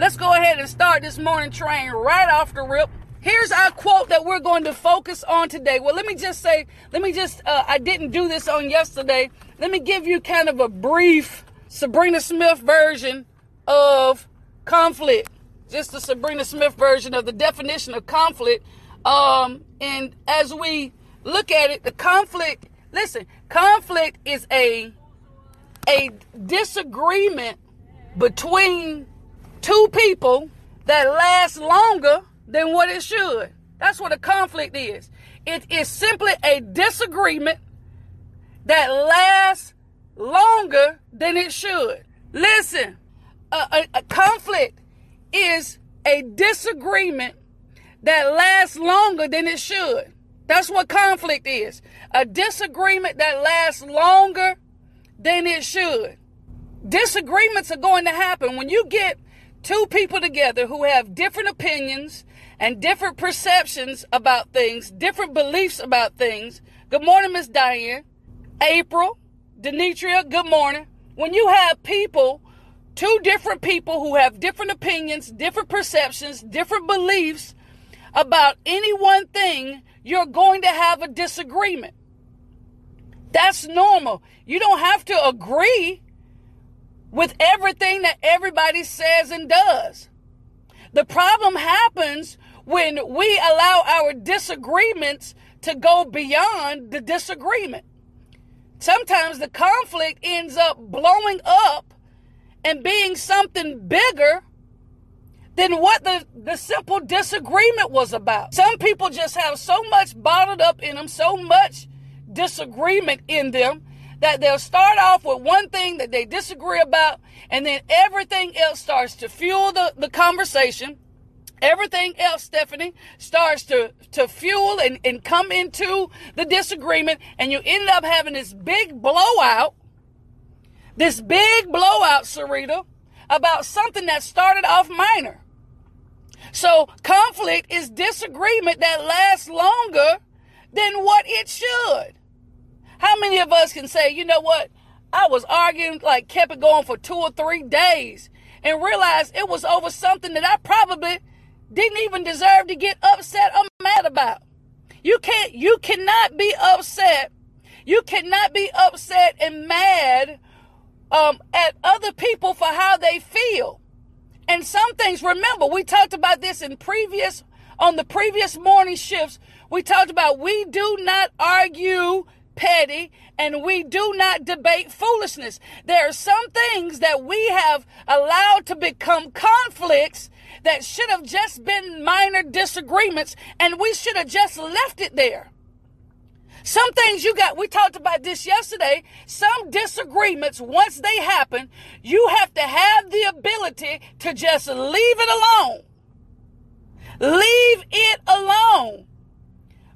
let's go ahead and start this morning train right off the rip. Here's our quote that we're going to focus on today. Well, let me just say, let me just, uh, I didn't do this on yesterday. Let me give you kind of a brief Sabrina Smith version of conflict. Just the Sabrina Smith version of the definition of conflict. Um, and as we look at it, the conflict, listen, conflict is a, a disagreement between two people that lasts longer than what it should. That's what a conflict is. It is simply a disagreement that lasts longer than it should. Listen, a, a, a conflict is a disagreement that lasts longer than it should. That's what conflict is. A disagreement that lasts longer than it should. Disagreements are going to happen when you get two people together who have different opinions and different perceptions about things, different beliefs about things. Good morning, Miss Diane. April, Denitria, good morning. When you have people, two different people who have different opinions, different perceptions, different beliefs about any one thing, you're going to have a disagreement. That's normal. You don't have to agree with everything that everybody says and does. The problem happens when we allow our disagreements to go beyond the disagreement. Sometimes the conflict ends up blowing up and being something bigger than what the, the simple disagreement was about. Some people just have so much bottled up in them, so much disagreement in them that they'll start off with one thing that they disagree about, and then everything else starts to fuel the, the conversation. Everything else, Stephanie, starts to, to fuel and, and come into the disagreement, and you end up having this big blowout, this big blowout, Sarita, about something that started off minor. So conflict is disagreement that lasts longer than what it should. How many of us can say, you know what? I was arguing, like kept it going for two or three days and realized it was over something that I probably didn't even deserve to get upset or mad about. You can't, you cannot be upset. You cannot be upset and mad um, at other people for how they feel. And some things, remember, we talked about this in previous, on the previous morning shifts. We talked about we do not argue petty, and we do not debate foolishness. There are some things that we have allowed to become conflicts that should have just been minor disagreements, and we should have just left it there. Some things you got, we talked about this yesterday. Some disagreements, once they happen, you have to have the ability to just leave it alone. Leave it alone.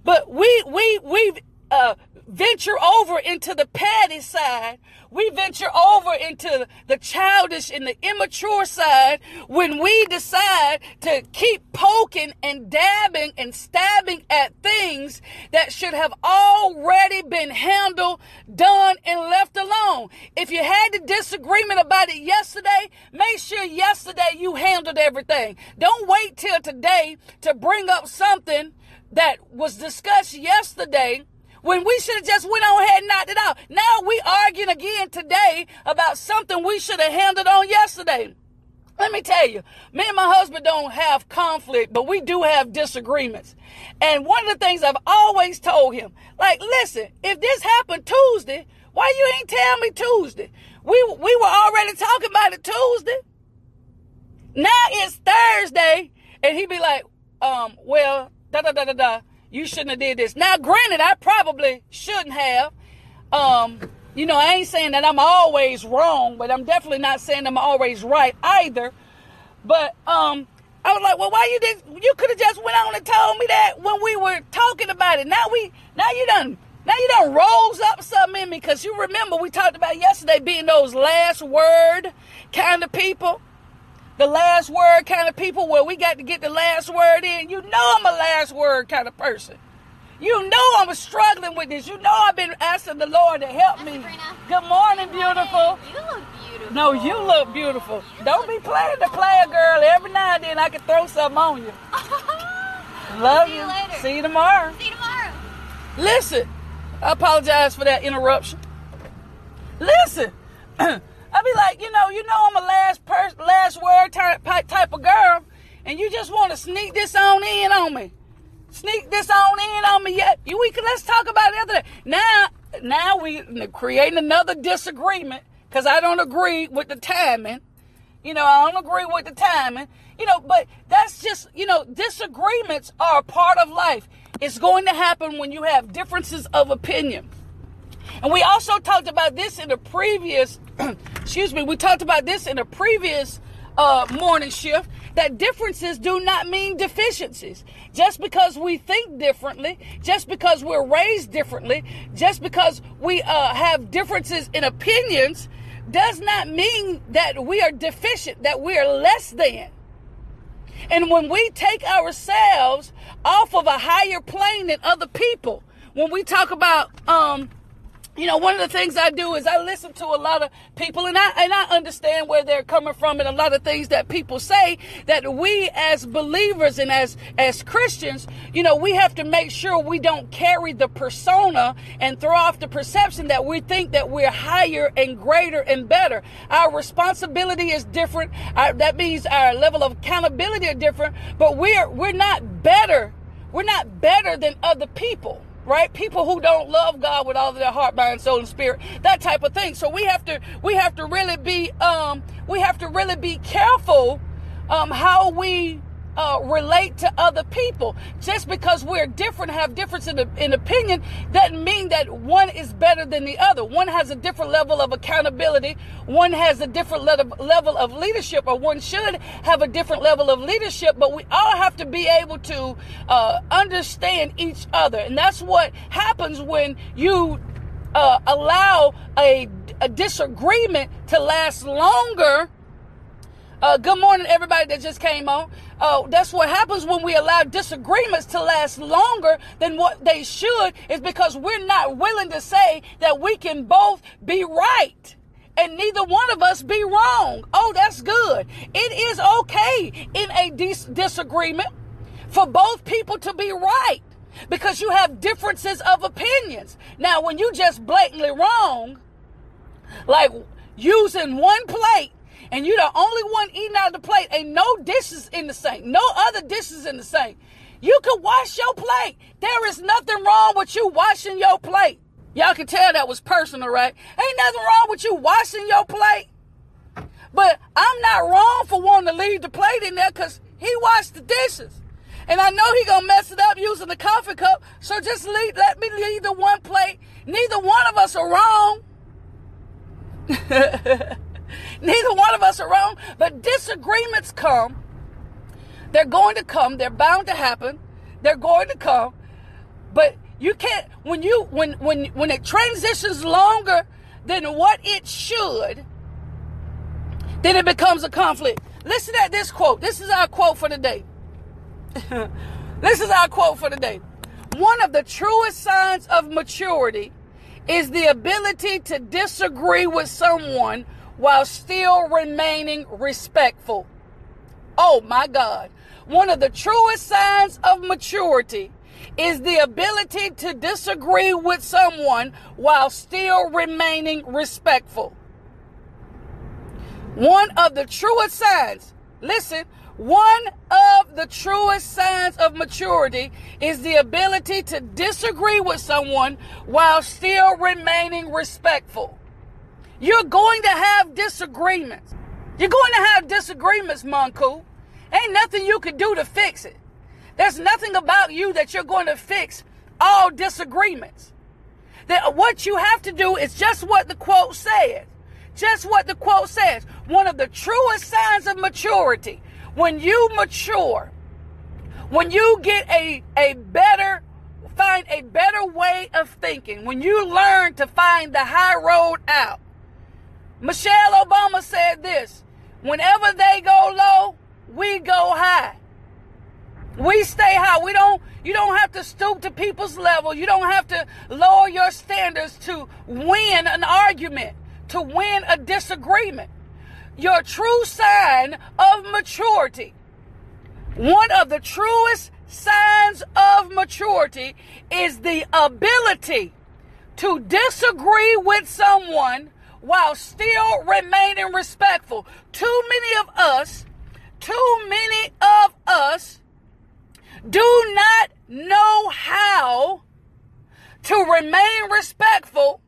But we, we, we've, uh, venture over into the petty side. We venture over into the childish and the immature side when we decide to keep poking and dabbing and stabbing at things that should have already been handled, done, and left alone. If you had the disagreement about it yesterday, make sure yesterday you handled everything. Don't wait till today to bring up something that was discussed yesterday when we should have just went on ahead and knocked it out. Now we arguing again today about something we should have handled on yesterday. Let me tell you, me and my husband don't have conflict, but we do have disagreements. And one of the things I've always told him, like, listen, if this happened Tuesday, why you ain't tell me Tuesday? We we were already talking about it Tuesday. Now it's Thursday, and he'd be like, um, well, da da da da da you shouldn't have did this. Now, granted, I probably shouldn't have. Um, you know, I ain't saying that I'm always wrong, but I'm definitely not saying I'm always right either. But um, I was like, well, why you did? You could have just went on and told me that when we were talking about it. Now we, now you done, now you done rose up something in me because you remember we talked about yesterday being those last word kind of people the last word kind of people where we got to get the last word in. You know I'm a last word kind of person. You know I'm struggling with this. You know I've been asking the Lord to help me. Sabrina. Good morning, beautiful. You look beautiful. No, you look beautiful. Don't be playing the player girl every now and then I can throw something on you. Love See you. you later. See you tomorrow. See you tomorrow. Listen, I apologize for that interruption. Listen, I be like, you know, you know, I'm a last last word type of girl, and you just want to sneak this on in on me, sneak this on in on me. Yet you we can let's talk about it other day. Now, now we creating another disagreement because I don't agree with the timing. You know, I don't agree with the timing. You know, but that's just, you know, disagreements are a part of life. It's going to happen when you have differences of opinion. And we also talked about this in a previous, excuse me, we talked about this in a previous uh, morning shift that differences do not mean deficiencies. Just because we think differently, just because we're raised differently, just because we uh, have differences in opinions, does not mean that we are deficient, that we are less than. And when we take ourselves off of a higher plane than other people, when we talk about um, you know, one of the things I do is I listen to a lot of people and I and I understand where they're coming from and a lot of things that people say that we as believers and as as Christians, you know, we have to make sure we don't carry the persona and throw off the perception that we think that we're higher and greater and better. Our responsibility is different. Our, that means our level of accountability are different, but we're we're not better. We're not better than other people right? People who don't love god with all of their heart mind soul and spirit that type of thing. So we have to we have to really be um we have to really be careful um how we uh, relate to other people. Just because we're different, have difference in, in opinion, doesn't mean that one is better than the other. One has a different level of accountability. One has a different level level of leadership, or one should have a different level of leadership. But we all have to be able to uh, understand each other, and that's what happens when you uh, allow a, a disagreement to last longer uh, good morning, everybody that just came on. Uh, that's what happens when we allow disagreements to last longer than what they should, is because we're not willing to say that we can both be right and neither one of us be wrong. Oh, that's good. It is okay in a dis- disagreement for both people to be right because you have differences of opinions. Now, when you just blatantly wrong, like using one plate and you're the only one eating out of the plate. Ain't no dishes in the sink, no other dishes in the sink. You can wash your plate. There is nothing wrong with you washing your plate. Y'all can tell that was personal, right? Ain't nothing wrong with you washing your plate. But I'm not wrong for wanting to leave the plate in there because he washed the dishes. And I know he gonna mess it up using the coffee cup. So just leave, let me leave the one plate. Neither one of us are wrong. Neither one of us are wrong, but disagreements come. They're going to come. They're bound to happen. They're going to come. But you can't when you when when when it transitions longer than what it should, then it becomes a conflict. Listen at this quote. This is our quote for the day. this is our quote for the day. One of the truest signs of maturity is the ability to disagree with someone while still remaining respectful. Oh my God. One of the truest signs of maturity is the ability to disagree with someone while still remaining respectful. One of the truest signs, listen, one of the truest signs of maturity is the ability to disagree with someone while still remaining respectful. You're going to have disagreements. You're going to have disagreements, Monku. Ain't nothing you can do to fix it. There's nothing about you that you're going to fix all disagreements. That what you have to do is just what the quote says. Just what the quote says. One of the truest signs of maturity. When you mature, when you get a, a better, find a better way of thinking, when you learn to find the high road out. Michelle Obama said this whenever they go low, we go high. We stay high. We don't you don't have to stoop to people's level. You don't have to lower your standards to win an argument, to win a disagreement. Your true sign of maturity one of the truest signs of maturity is the ability to disagree with someone while still remaining respectful. Too many of us, too many of us do not know how to remain respectful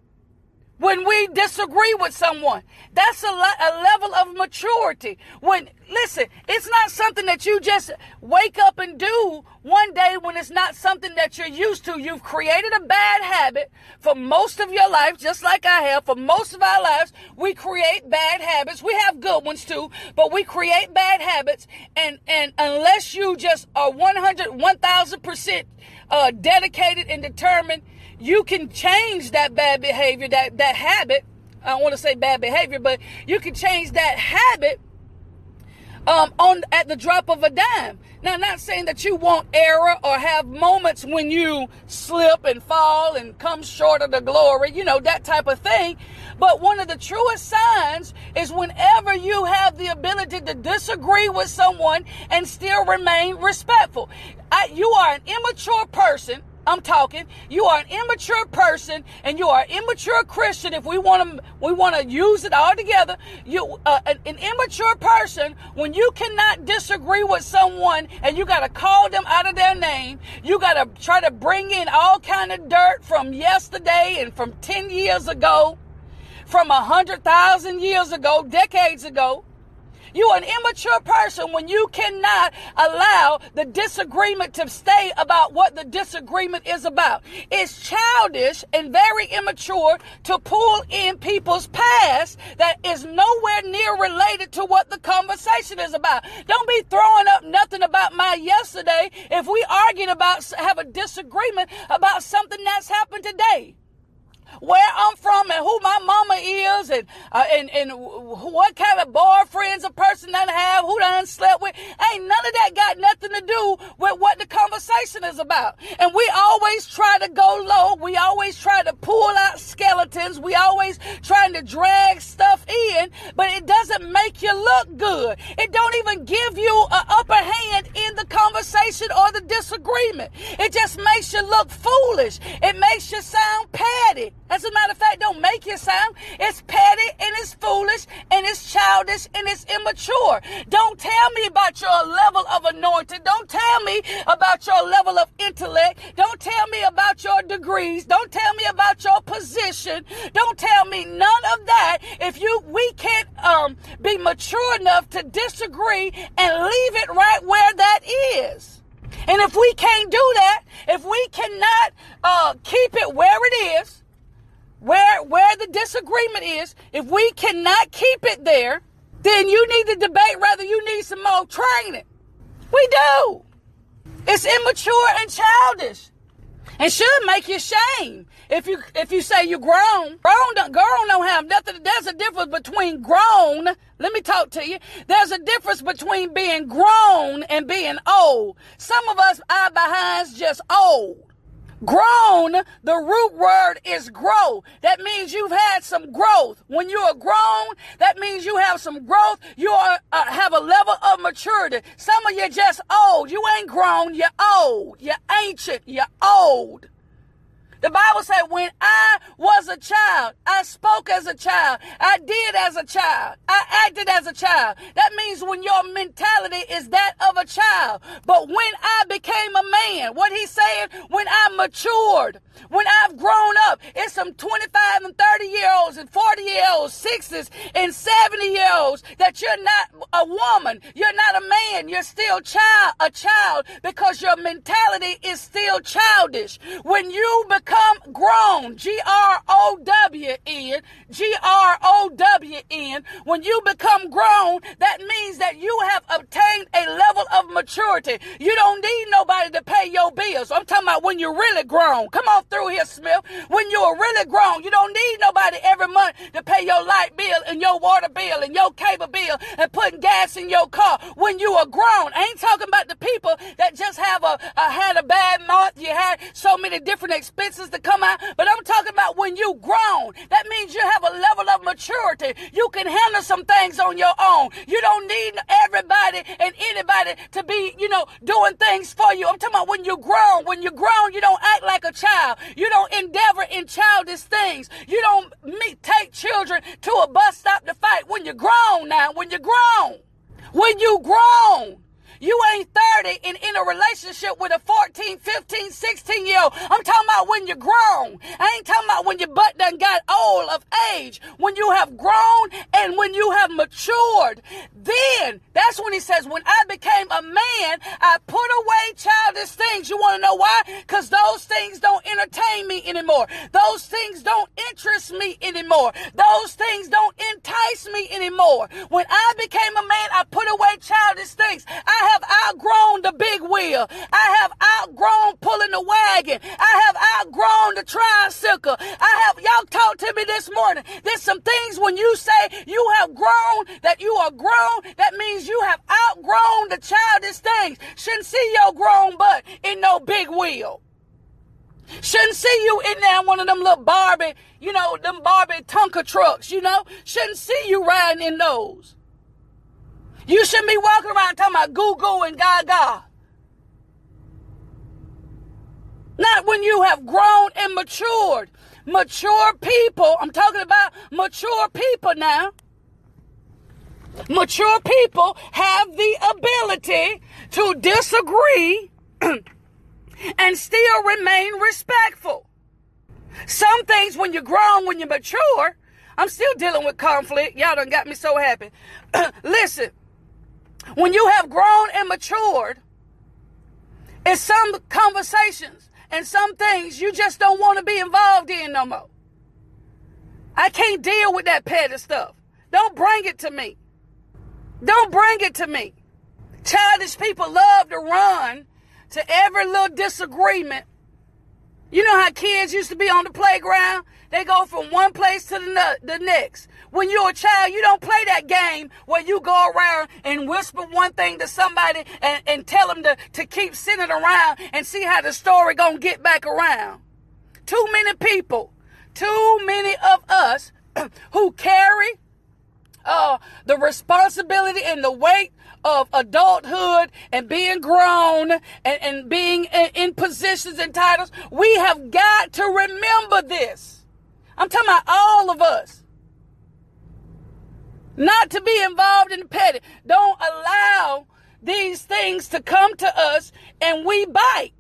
when we disagree with someone. That's a, le- a level of maturity. When, listen, it's not something that you just wake up and do one day when it's not something that you're used to. You've created a bad habit for most of your life, just like I have. For most of our lives, we create bad habits. We have good ones too, but we create bad habits. And, and unless you just are 100, 1000% uh, dedicated and determined you can change that bad behavior, that, that habit. I don't want to say bad behavior, but you can change that habit um, on at the drop of a dime. Now, not saying that you won't error or have moments when you slip and fall and come short of the glory, you know, that type of thing. But one of the truest signs is whenever you have the ability to disagree with someone and still remain respectful. I, you are an immature person I'm talking. You are an immature person and you are an immature Christian. If we want to, we want to use it all together. You, uh, an, an immature person, when you cannot disagree with someone and you got to call them out of their name, you got to try to bring in all kind of dirt from yesterday and from 10 years ago, from a hundred thousand years ago, decades ago. You are an immature person when you cannot allow the disagreement to stay about what the disagreement is about. It's childish and very immature to pull in people's past that is nowhere near related to what the conversation is about. Don't be throwing up nothing about my yesterday if we arguing about have a disagreement about something that's happened today where I'm from and who my mama is and uh, and and what kind of boyfriends a person done have, who done slept with. Ain't none of that got nothing to do with what the conversation is about. And we always try to go low. We always try to pull out skeletons. We always trying to drag stuff in, but it doesn't make you look good. It don't even give you an upper hand in the conversation or the disagreement. It just makes you look foolish. It makes you sound petty. As a matter of fact, don't make it sound. It's petty and it's foolish and it's childish and it's immature. Don't tell me about your level of anointing. Don't tell me about your level of intellect. Don't tell me about your degrees. Don't tell me about your position. Don't tell me none of that if you we can't um, be mature enough to disagree and leave it right where that is. And if we can't do that, if we cannot uh, keep it where it is, where where the disagreement is, if we cannot keep it there, then you need to debate whether you need some more training. We do. It's immature and childish. And should make you shame if you if you say you're grown. Grown don't, grown don't have nothing. There's a difference between grown. Let me talk to you. There's a difference between being grown and being old. Some of us are behinds just old. Grown, the root word is grow. That means you've had some growth. When you are grown, that means you have some growth. You are, uh, have a level of maturity. Some of you just old. You ain't grown. You're old. You're ancient. You're old. The Bible said, when I was a child, I spoke as a child. I did as a child. I acted as a child. That means when your mentality is that of a child. But when I became a man, what he's saying, when I matured, when I've grown up, it's some 25 and 30 year olds and 40 year olds, 60s and 70 year olds that you're not a woman. You're not a man. You're still child, a child because your mentality is still childish. When you become become grown, G R O W N, G R O W N, when you become grown, that means that you have obtained a level of maturity. You don't need nobody to pay your bills. I'm talking about when you're really grown. Come on through here, Smith. When you're really grown, you don't need nobody every month to pay your light bill and your water bill and your cable bill and putting gas in your car. When you are grown, I ain't talking about the people that just have a, a had a bad month. You had so many different expenses to come out, but I'm talking about when you grown. That means you have a level of maturity. You can handle some things on your own. You don't need everybody and anybody to be, you know, doing things for you. I'm talking about when you're grown. When you're grown, you don't act like a child. You don't endeavor in childish things. You don't meet, take children to a bus stop to fight. When you're grown now, when you're grown, when you grown, you ain't 30 and in a relationship with a 14, 15, 16 year old. I'm talking about when you're grown. I ain't talking about when your butt done got old of age. When you have grown and when you have matured. Then that's when he says, when I became a man, I put away childish things. You want to know why? Because those things don't entertain me anymore. Those things don't interest me anymore. Those things don't entice me anymore. When I became a man, I put away childish things. I have outgrown the big wheel. I have outgrown pulling the wagon. I have outgrown the tricycle. I have, y'all talked to me this morning. There's some things when you say you have grown, that you are grown, that means you have outgrown the childish things. Shouldn't see your grown butt in no big wheel. Shouldn't see you in there in one of them little Barbie, you know, them Barbie Tonka trucks, you know. Shouldn't see you riding in those. You shouldn't be walking around talking about goo goo and gaga. Not when you have grown and matured. Mature people, I'm talking about mature people now. Mature people have the ability to disagree and still remain respectful. Some things, when you're grown, when you're mature, I'm still dealing with conflict. Y'all done got me so happy. Listen, when you have grown and matured, it's some conversations and some things you just don't want to be involved in no more. I can't deal with that petty stuff. Don't bring it to me. Don't bring it to me. Childish people love to run to every little disagreement. You know how kids used to be on the playground? They go from one place to the, the next. When you're a child, you don't play that game where you go around and whisper one thing to somebody and, and tell them to, to keep sending around and see how the story gonna get back around. Too many people, too many of us who carry uh, the responsibility and the weight of adulthood and being grown and, and being in, in positions and titles, we have got to remember this. I'm talking about all of us. Not to be involved in the petty. Don't allow these things to come to us and we bite.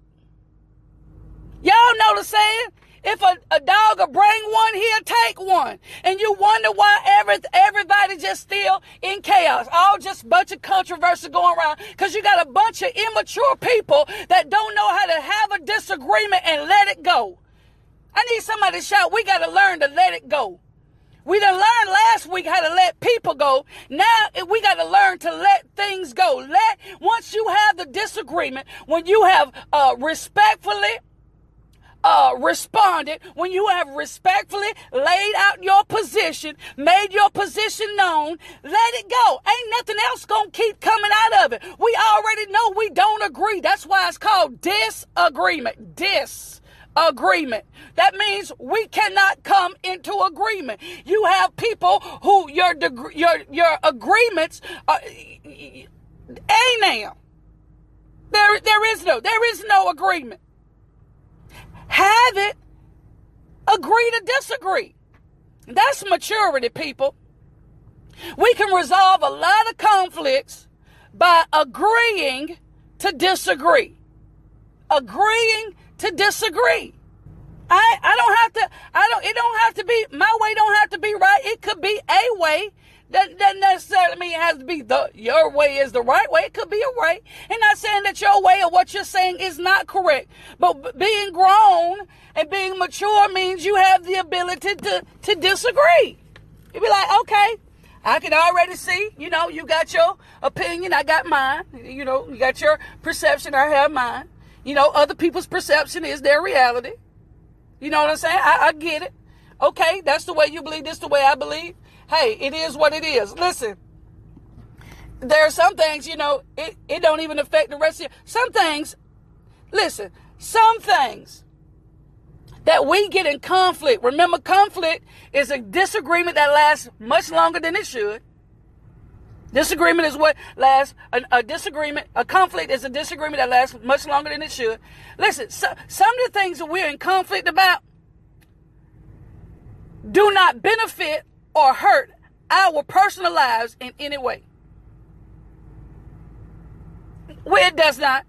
Y'all know the saying? If a, a dog will bring one, he'll take one. And you wonder why every, everybody just still in chaos. All just a bunch of controversy going around. Cause you got a bunch of immature people that don't know how to have a disagreement and let it go. I need somebody to shout, we got to learn to let it go. We done learned last week how to let people go. Now we got to learn to let things go. Let, once you have the disagreement, when you have uh, respectfully uh, responded, when you have respectfully laid out your position, made your position known, let it go. Ain't nothing else gonna keep coming out of it. We already know we don't agree. That's why it's called disagreement. Dis agreement. That means we cannot come into agreement. You have people who your your your agreements are a now. There there is no there is no agreement. Have it. Agree to disagree. That's maturity, people. We can resolve a lot of conflicts by agreeing to disagree. Agreeing to disagree. I I don't have to I don't it don't have to be my way don't have to be right. It could be a way. That doesn't necessarily mean it has to be the your way is the right way. It could be a way. And not saying that your way or what you're saying is not correct. But being grown and being mature means you have the ability to, to disagree. You'd be like, okay, I can already see, you know, you got your opinion, I got mine. You know, you got your perception, I have mine. You know, other people's perception is their reality. You know what I'm saying? I, I get it. Okay, that's the way you believe. This the way I believe. Hey, it is what it is. Listen, there are some things, you know, it, it don't even affect the rest of you. Some things, listen, some things that we get in conflict. Remember, conflict is a disagreement that lasts much longer than it should. Disagreement is what lasts, a, a, disagreement, a conflict is a disagreement that lasts much longer than it should. Listen, so, some of the things that we're in conflict about do not benefit or hurt our personal lives in any way. Well, it does not.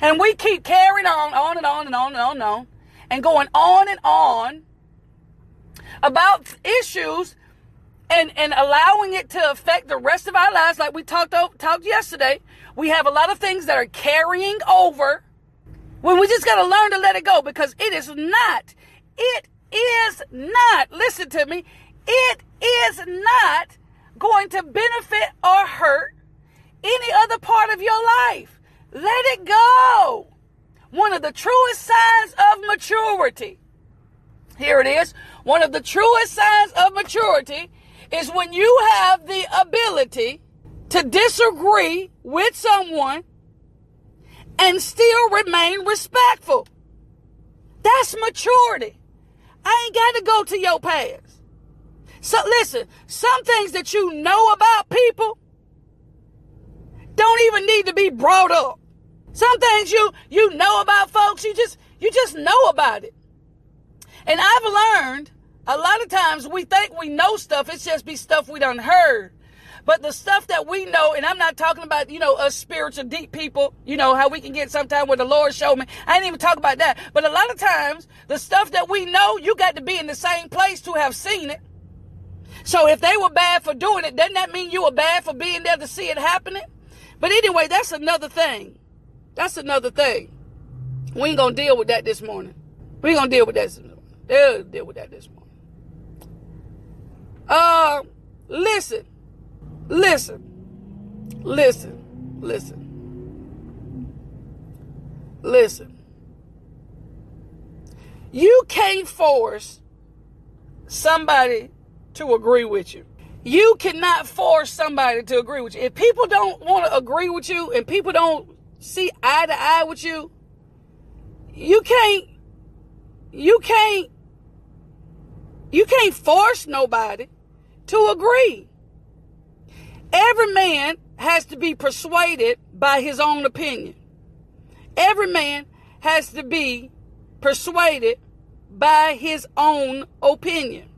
And we keep carrying on, on and on and on and on and on, and going on and on about issues and, and allowing it to affect the rest of our lives, like we talked talked yesterday. We have a lot of things that are carrying over when we just got to learn to let it go because it is not, it is not, listen to me, it is not going to benefit or hurt any other part of your life. Let it go. One of the truest signs of maturity. Here it is. One of the truest signs of maturity is when you have the ability to disagree with someone and still remain respectful. That's maturity. I ain't got to go to your past. So listen, some things that you know about people don't even need to be brought up. Some things you you know about folks, you just you just know about it. And I've learned a lot of times we think we know stuff, it's just be stuff we done heard. But the stuff that we know, and I'm not talking about, you know, us spiritual deep people, you know, how we can get sometime where the Lord showed me. I ain't even talk about that. But a lot of times, the stuff that we know, you got to be in the same place to have seen it. So if they were bad for doing it, doesn't that mean you were bad for being there to see it happening? But anyway, that's another thing. That's another thing. We ain't gonna deal with that this morning. We ain't gonna deal with that. They'll deal with that this morning. Uh, listen, listen, listen, listen, listen. You can't force somebody to agree with you. You cannot force somebody to agree with you. If people don't want to agree with you and people don't see eye to eye with you, you can't, you can't, you can't force nobody to agree. Every man has to be persuaded by his own opinion. Every man has to be persuaded by his own opinion.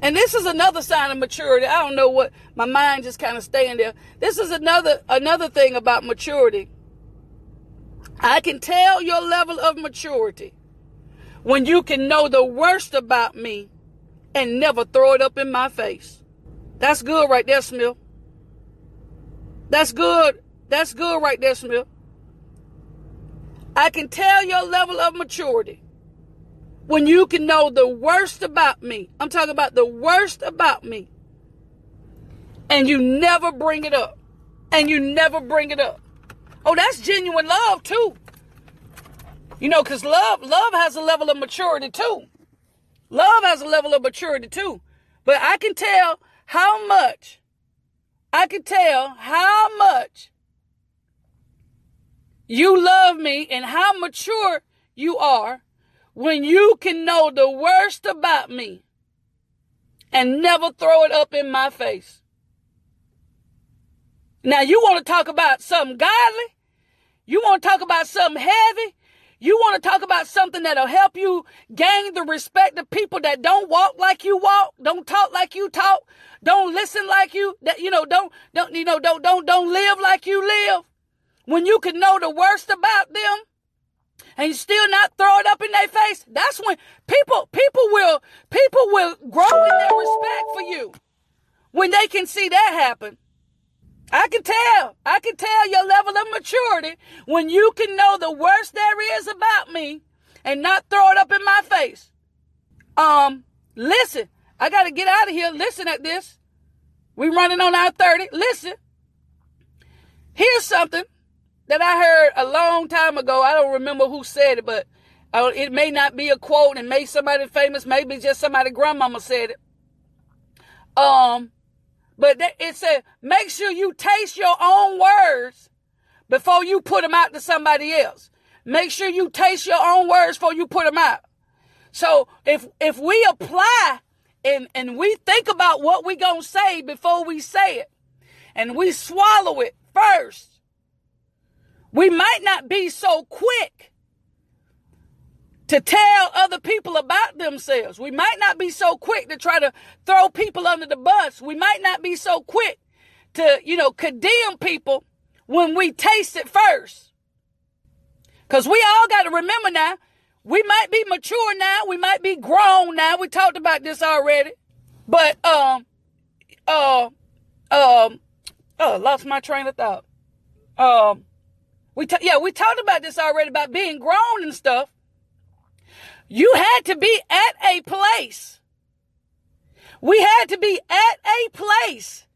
And this is another sign of maturity. I don't know what my mind just kind of staying there. This is another another thing about maturity. I can tell your level of maturity when you can know the worst about me and never throw it up in my face. That's good right there, Smith. That's good. That's good right there, Smith. I can tell your level of maturity when you can know the worst about me. I'm talking about the worst about me. And you never bring it up. And you never bring it up. Oh, that's genuine love too. You know, because love, love has a level of maturity too. Love has a level of maturity too. But I can tell how much, I can tell how much you love me and how mature you are when you can know the worst about me and never throw it up in my face. Now, you want to talk about something godly? You want to talk about something heavy? You want to talk about something that'll help you gain the respect of people that don't walk like you walk, don't talk like you talk, don't listen like you, that, you know, don't, don't, you know, don't, don't, don't live like you live. When you can know the worst about them, and you still not throw it up in their face, that's when people people will people will grow in their respect for you when they can see that happen. I can tell. I can tell your level of maturity when you can know the worst there is about me and not throw it up in my face. Um, listen, I got to get out of here. Listen at this. We running on our 30. Listen. Here's something that I heard a long time ago. I don't remember who said it, but uh, it may not be a quote and may somebody famous, maybe just somebody grandmama said it. Um, but it said, make sure you taste your own words before you put them out to somebody else. Make sure you taste your own words before you put them out. So if if we apply and and we think about what we gonna say before we say it, and we swallow it first, we might not be so quick to tell other people about themselves. We might not be so quick to try to throw people under the bus. We might not be so quick to, you know, condemn people when we taste it first. Because we all got to remember now, we might be mature now, we might be grown now. We talked about this already. But, um, uh, um, oh, lost my train of thought. Um, we, ta- yeah, we talked about this already about being grown and stuff. You had to be at a place. We had to be at a place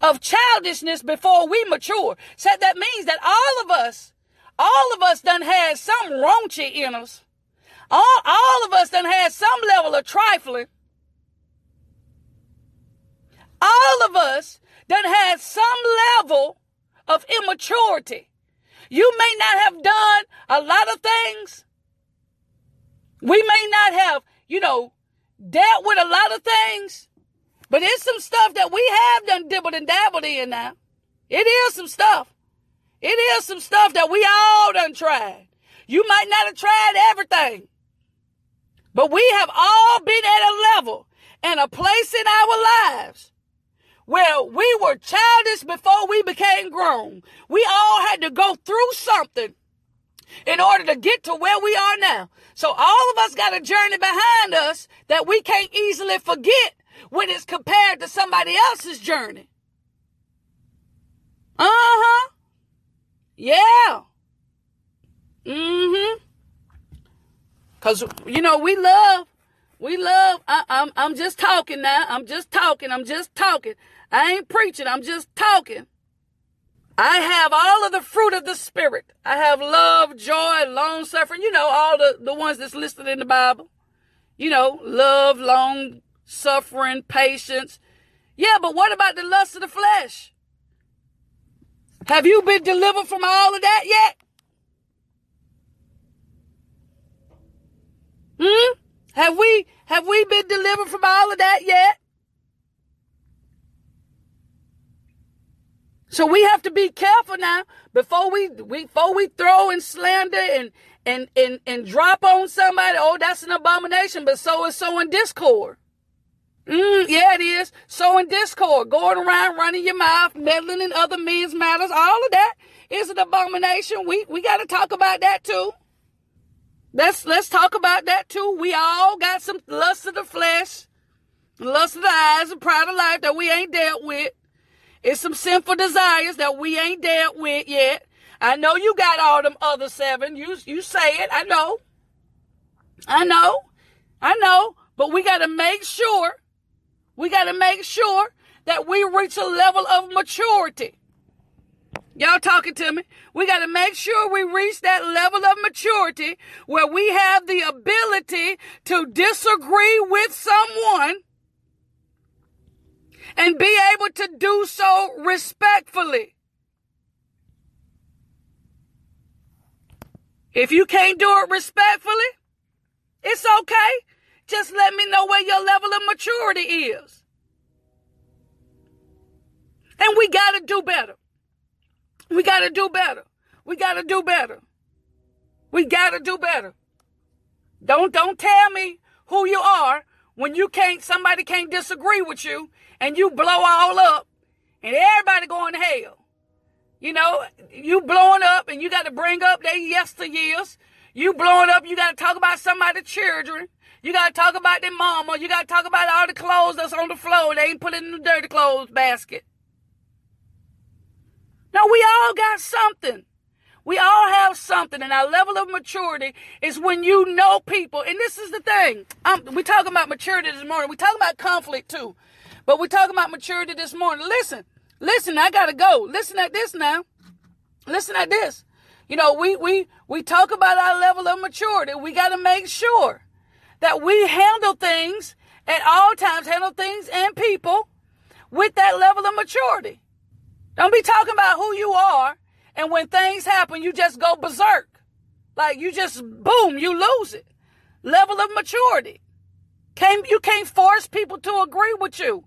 of childishness before we mature. So that means that all of us, all of us done had some raunchy in us. All, all of us done had some level of trifling. All of us done had some level of immaturity. You may not have done a lot of things. We may not have, you know, dealt with a lot of things. But it's some stuff that we have done dibbled and dabbled in now. It is some stuff. It is some stuff that we all done tried. You might not have tried everything. But we have all been at a level and a place in our lives where we were childish before we became grown. We all had to go through something in order to get to where we are now. So all of us got a journey behind us that we can't easily forget when it's compared to somebody else's journey. Uh huh. Yeah. Mm hmm. Cause you know we love, we love. I, I'm I'm just talking now. I'm just talking. I'm just talking. I ain't preaching. I'm just talking. I have all of the fruit of the spirit. I have love, joy, long suffering. You know all the the ones that's listed in the Bible. You know, love, long suffering, patience. Yeah, but what about the lust of the flesh? Have you been delivered from all of that yet? Hmm? Have we have we been delivered from all of that yet? So we have to be careful now before we, we before we throw and slander and and and and drop on somebody. Oh, that's an abomination. But so is so in discord. Mm, yeah, it is. Sowing discord, going around running your mouth, meddling in other men's matters, all of that is an abomination. We we got to talk about that too. Let's let's talk about that too. We all got some lust of the flesh, lust of the eyes, and pride of life that we ain't dealt with. It's some sinful desires that we ain't dealt with yet. I know you got all them other seven. You you say it. I know. I know. I know. But we got to make sure we got to make sure that we reach a level of maturity. Y'all talking to me? We got to make sure we reach that level of maturity where we have the ability to disagree with someone and be able to do so respectfully. If you can't do it respectfully, it's okay. Just let me know where your level of maturity is. And we got to do better. We got to do better. We got to do better. We got to do better. Don't don't tell me who you are when you can't somebody can't disagree with you and you blow all up and everybody going to hell. You know, you blowing up and you got to bring up their yesteryears. You blowing up, you got to talk about somebody's children. You gotta talk about their mama. You gotta talk about all the clothes that's on the floor. They ain't put in the dirty clothes basket. No, we all got something. We all have something, and our level of maturity is when you know people. And this is the thing. I'm, we talking about maturity this morning. We talking about conflict too, but we talking about maturity this morning. Listen, listen. I gotta go. Listen at this now. listen at this. You know, we we we talk about our level of maturity. We got to make sure that we handle things at all times, handle things and people with that level of maturity. Don't be talking about who you are and when things happen, you just go berserk. Like you just boom, you lose it. Level of maturity. Can't, you can't force people to agree with you.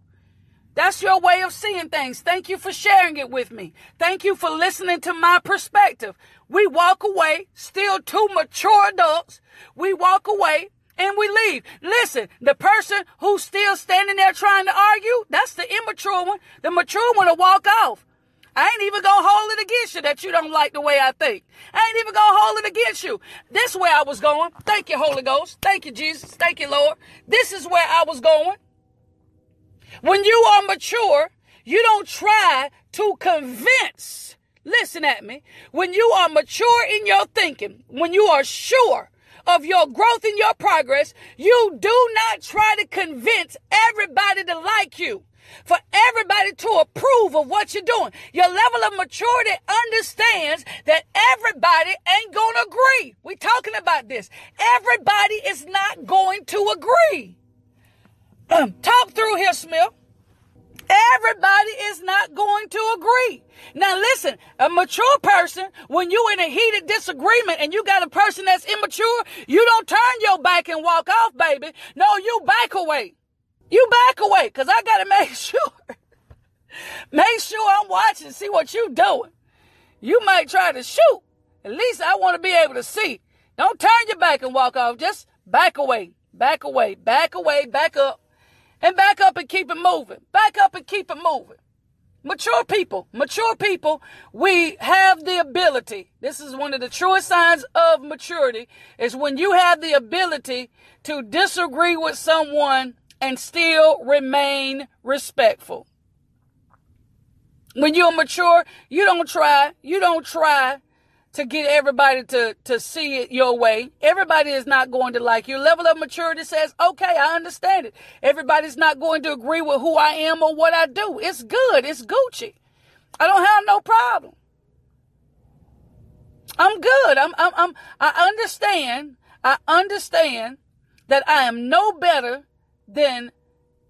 That's your way of seeing things. Thank you for sharing it with me. Thank you for listening to my perspective. We walk away, still two mature adults. We walk away and we leave. Listen, the person who's still standing there trying to argue, that's the immature one. The mature one will walk off. I ain't even gonna hold it against you that you don't like the way I think. I ain't even gonna hold it against you. This where I was going. Thank you, Holy Ghost. Thank you, Jesus. Thank you, Lord. This is where I was going. When you are mature, you don't try to convince. Listen at me. When you are mature in your thinking, when you are sure of your growth and your progress, you do not try to convince everybody to like you. For everybody to approve of what you're doing. Your level of maturity understands that everybody ain't gonna agree. We're talking about this. Everybody is not going to agree. Um, Talk through here, Smith. Everybody is not going to agree. Now listen, a mature person, when you're in a heated disagreement and you got a person that's immature, you don't turn your back and walk off, baby. No, you back away. You back away, cause I gotta make sure. make sure I'm watching, see what you doing. You might try to shoot. At least I want to be able to see. Don't turn your back and walk off. Just back away, back away, back away, back up and back up and keep it moving. Back up and keep it moving. Mature people, mature people, we have the ability. This is one of the truest signs of maturity is when you have the ability to disagree with someone and still remain respectful. When you're mature, you don't try, you don't try to get everybody to, to see it your way. Everybody is not going to like you. Level of maturity says, okay, I understand it. Everybody's not going to agree with who I am or what I do. It's good. It's Gucci. I don't have no problem. I'm good. I'm, I'm, I'm, I understand. I understand that I am no better than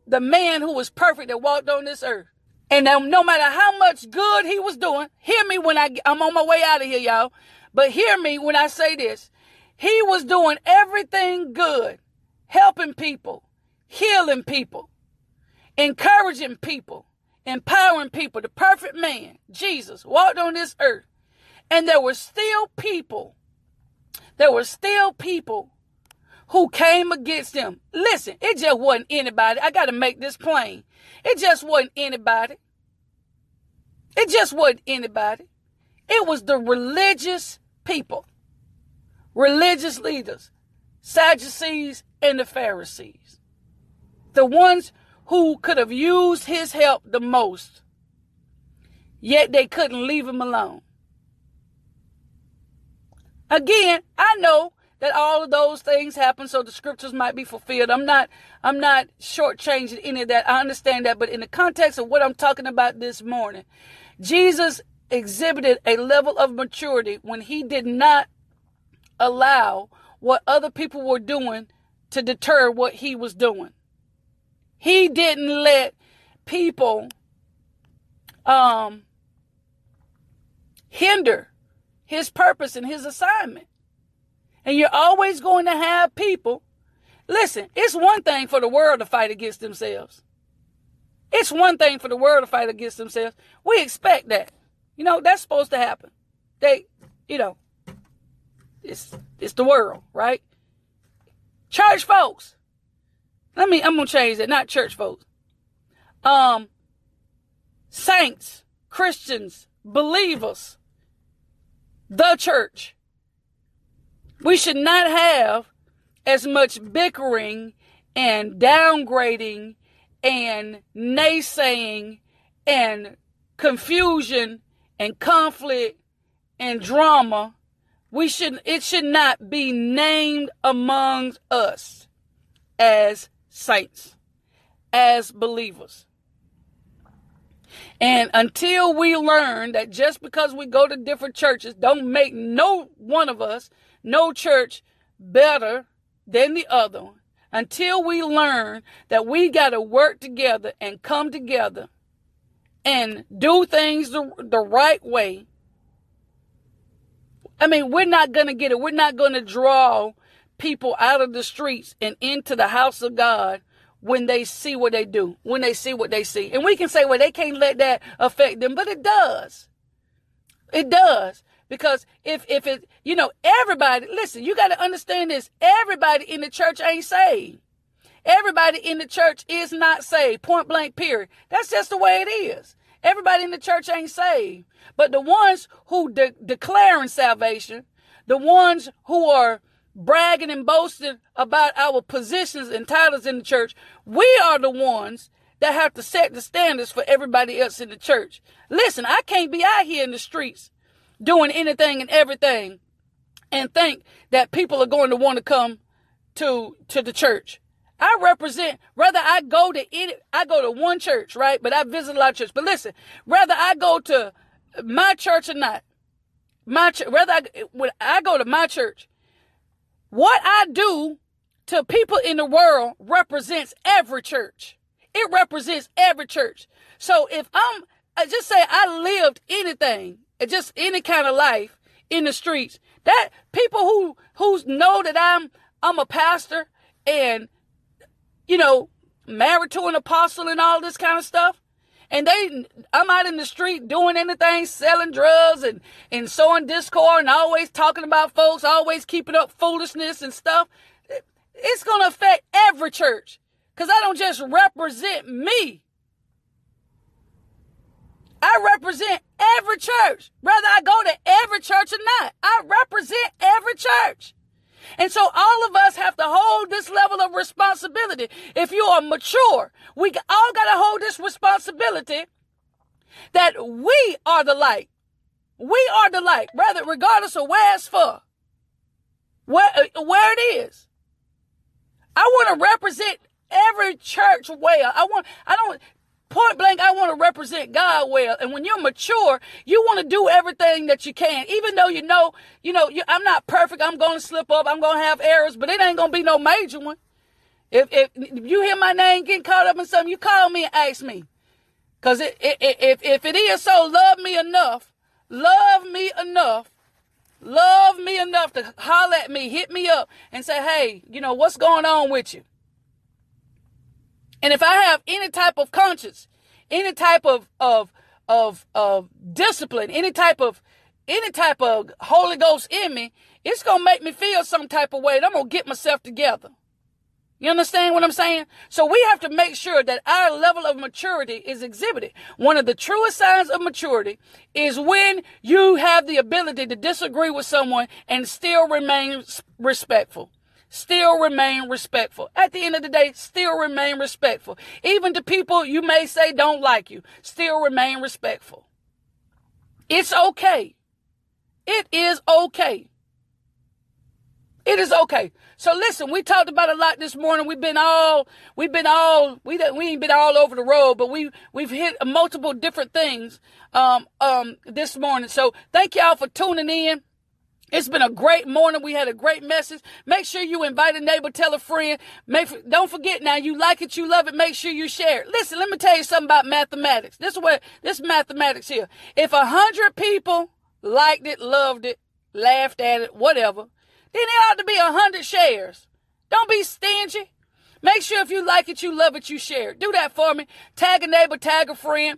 the man who was perfect that walked on this earth. And now, no matter how much good he was doing, hear me when I, I'm on my way out of here, y'all. But hear me when I say this. He was doing everything good, helping people, healing people, encouraging people, empowering people. The perfect man, Jesus, walked on this earth. And there were still people, there were still people who came against him. Listen, it just wasn't anybody. I got to make this plain. It just wasn't anybody. It just wasn't anybody. It was the religious people, religious leaders, Sadducees and the Pharisees. The ones who could have used his help the most, yet they couldn't leave him alone. Again, I know that all of those things happen so the scriptures might be fulfilled. I'm not I'm not shortchanging any of that. I understand that, but in the context of what I'm talking about this morning, Jesus exhibited a level of maturity when he did not allow what other people were doing to deter what he was doing. He didn't let people um hinder his purpose and his assignment. And you're always going to have people. Listen, it's one thing for the world to fight against themselves. It's one thing for the world to fight against themselves. We expect that. You know, that's supposed to happen. They, you know, it's it's the world, right? Church folks. Let me I'm gonna change that, not church folks. Um saints, Christians, believers, the church. We should not have as much bickering and downgrading and naysaying and confusion and conflict and drama. We should it should not be named among us as saints, as believers. And until we learn that just because we go to different churches don't make no one of us, no church better than the other until we learn that we got to work together and come together and do things the, the right way. I mean, we're not going to get it. We're not going to draw people out of the streets and into the house of God when they see what they do, when they see what they see. And we can say, well, they can't let that affect them, but it does. It does. Because if, if it, you know, everybody, listen, you got to understand this. Everybody in the church ain't saved. Everybody in the church is not saved. Point blank, period. That's just the way it is. Everybody in the church ain't saved. But the ones who de- declaring salvation, the ones who are bragging and boasting about our positions and titles in the church, we are the ones that have to set the standards for everybody else in the church. Listen, I can't be out here in the streets doing anything and everything and think that people are going to want to come to to the church. I represent whether I go to any I go to one church, right? But I visit a lot of churches. But listen, whether I go to my church or not, my whether I, when I go to my church, what I do to people in the world represents every church. It represents every church. So if I'm I just say I lived anything just any kind of life in the streets. That people who who know that I'm I'm a pastor and you know married to an apostle and all this kind of stuff, and they I'm out in the street doing anything, selling drugs and and sowing discord and always talking about folks, always keeping up foolishness and stuff. It's gonna affect every church because I don't just represent me. I represent every church, whether I go to every church or not. I represent every church. And so all of us have to hold this level of responsibility. If you are mature, we all got to hold this responsibility that we are the light. We are the light, rather, regardless of where it's for, where, uh, where it is. I want to represent every church well. I want, I don't, point blank, I want to represent God well. And when you're mature, you want to do everything that you can, even though you know, you know, you, I'm not perfect. I'm going to slip up. I'm going to have errors, but it ain't going to be no major one. If, if, you hear my name getting caught up in something, you call me and ask me. Cause it, it, it, if, if it is so, love me enough, love me enough, love me enough to holler at me, hit me up and say, Hey, you know, what's going on with you? And if I have any type of conscience, any type of of of of discipline, any type of any type of Holy Ghost in me, it's gonna make me feel some type of way. I'm gonna get myself together. You understand what I'm saying? So we have to make sure that our level of maturity is exhibited. One of the truest signs of maturity is when you have the ability to disagree with someone and still remain respectful still remain respectful. At the end of the day, still remain respectful. Even to people you may say don't like you, still remain respectful. It's okay. It is okay. It is okay. So listen, we talked about a lot this morning. We've been all, we've been all, we we ain't been all over the road, but we we've hit multiple different things um um this morning. So thank y'all for tuning in. It's been a great morning. We had a great message. Make sure you invite a neighbor, tell a friend. Make, don't forget now, you like it, you love it, make sure you share it. Listen, let me tell you something about mathematics. This is what, this mathematics here. If a hundred people liked it, loved it, laughed at it, whatever, then it ought to be a hundred shares. Don't be stingy. Make sure if you like it, you love it, you share it. Do that for me. Tag a neighbor, tag a friend.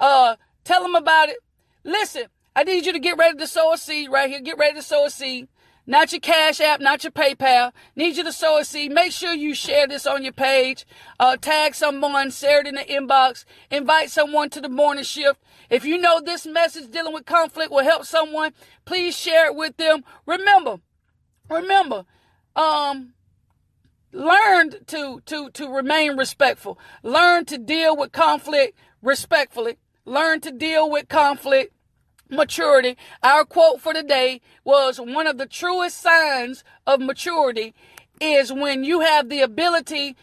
Uh, tell them about it. Listen, I need you to get ready to sow a seed right here. Get ready to sow a seed. Not your Cash App, not your PayPal. Need you to sow a seed. Make sure you share this on your page. Uh, tag someone, share it in the inbox. Invite someone to the morning shift. If you know this message dealing with conflict will help someone, please share it with them. Remember, remember, um, learn to to to remain respectful. Learn to deal with conflict respectfully. Learn to deal with conflict maturity. Our quote for today was one of the truest signs of maturity is when you have the ability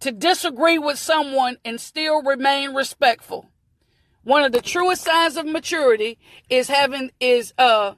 to disagree with someone and still remain respectful. one of the truest signs of maturity is having is uh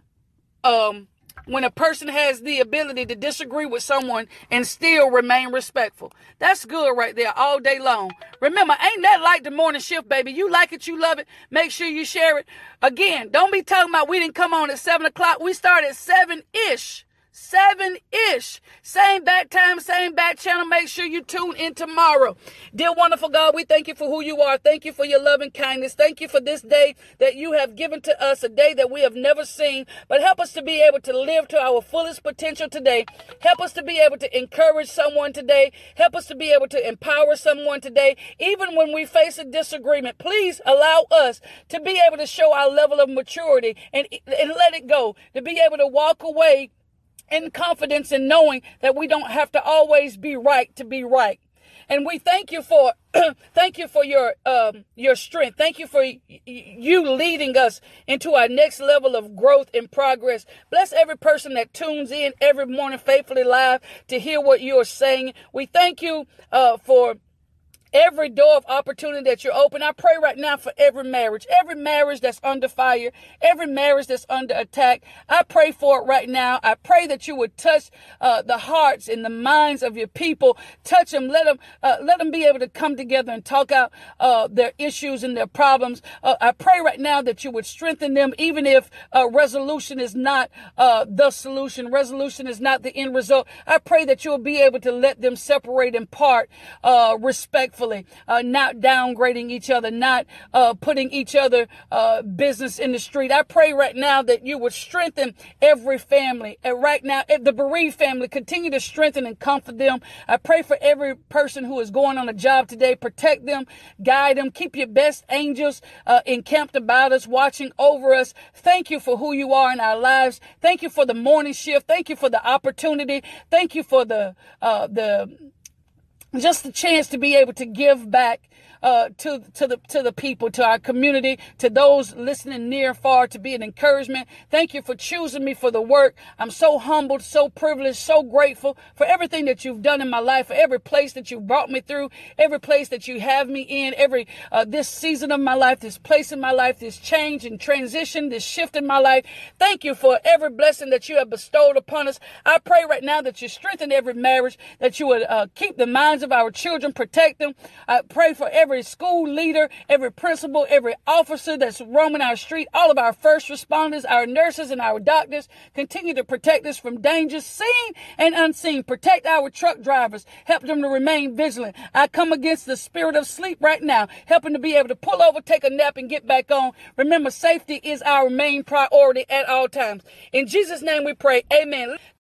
um when a person has the ability to disagree with someone and still remain respectful. That's good right there all day long. Remember, ain't that like the morning shift, baby? You like it, you love it. Make sure you share it. Again, don't be talking about we didn't come on at seven o'clock. We start at seven ish seven ish. Same back time, same back channel. Make sure you tune in tomorrow. Dear wonderful God, we thank you for who you are. Thank you for your love and kindness. Thank you for this day that you have given to us, a day that we have never seen. But help us to be able to live to our fullest potential today. Help us to be able to encourage someone today. Help us to be able to empower someone today. Even when we face a disagreement, please allow us to be able to show our level of maturity and, and let it go. To be able to walk away in confidence in knowing that we don't have to always be right to be right. And we thank you for thank you for your um, your strength. Thank you for y- you leading us into our next level of growth and progress. Bless every person that tunes in every morning faithfully live to hear what you are saying. We thank you uh, for every door of opportunity that you're open. I pray right now for every marriage, every marriage that's under fire, every marriage that's under attack. I pray for it right now. I pray that you would touch uh, the hearts and the minds of your people. Touch them. Let them uh, let them be able to come together and talk out uh, their issues and their problems. Uh, I pray right now that you would strengthen them, even if uh, resolution is not uh, the solution. Resolution is not the end result. I pray that you will be able to let them separate in part respectfully uh, not downgrading each other, not uh, putting each other uh, business in the street. I pray right now that you would strengthen every family. And right now, if the bereaved family, continue to strengthen and comfort them. I pray for every person who is going on a job today. Protect them, guide them, keep your best angels uh, encamped about us, watching over us. Thank you for who you are in our lives. Thank you for the morning shift. Thank you for the opportunity. Thank you for the uh, the just the chance to be able to give back uh, to to the to the people, to our community, to those listening near and far, to be an encouragement. Thank you for choosing me for the work. I'm so humbled, so privileged, so grateful for everything that you've done in my life, for every place that you brought me through, every place that you have me in, every uh, this season of my life, this place in my life, this change and transition, this shift in my life. Thank you for every blessing that you have bestowed upon us. I pray right now that you strengthen every marriage, that you would uh, keep the minds of our children, protect them. I pray for every every school leader, every principal, every officer that's roaming our street, all of our first responders, our nurses, and our doctors. Continue to protect us from dangers seen and unseen. Protect our truck drivers. Help them to remain vigilant. I come against the spirit of sleep right now. helping to be able to pull over, take a nap, and get back on. Remember, safety is our main priority at all times. In Jesus' name we pray. Amen.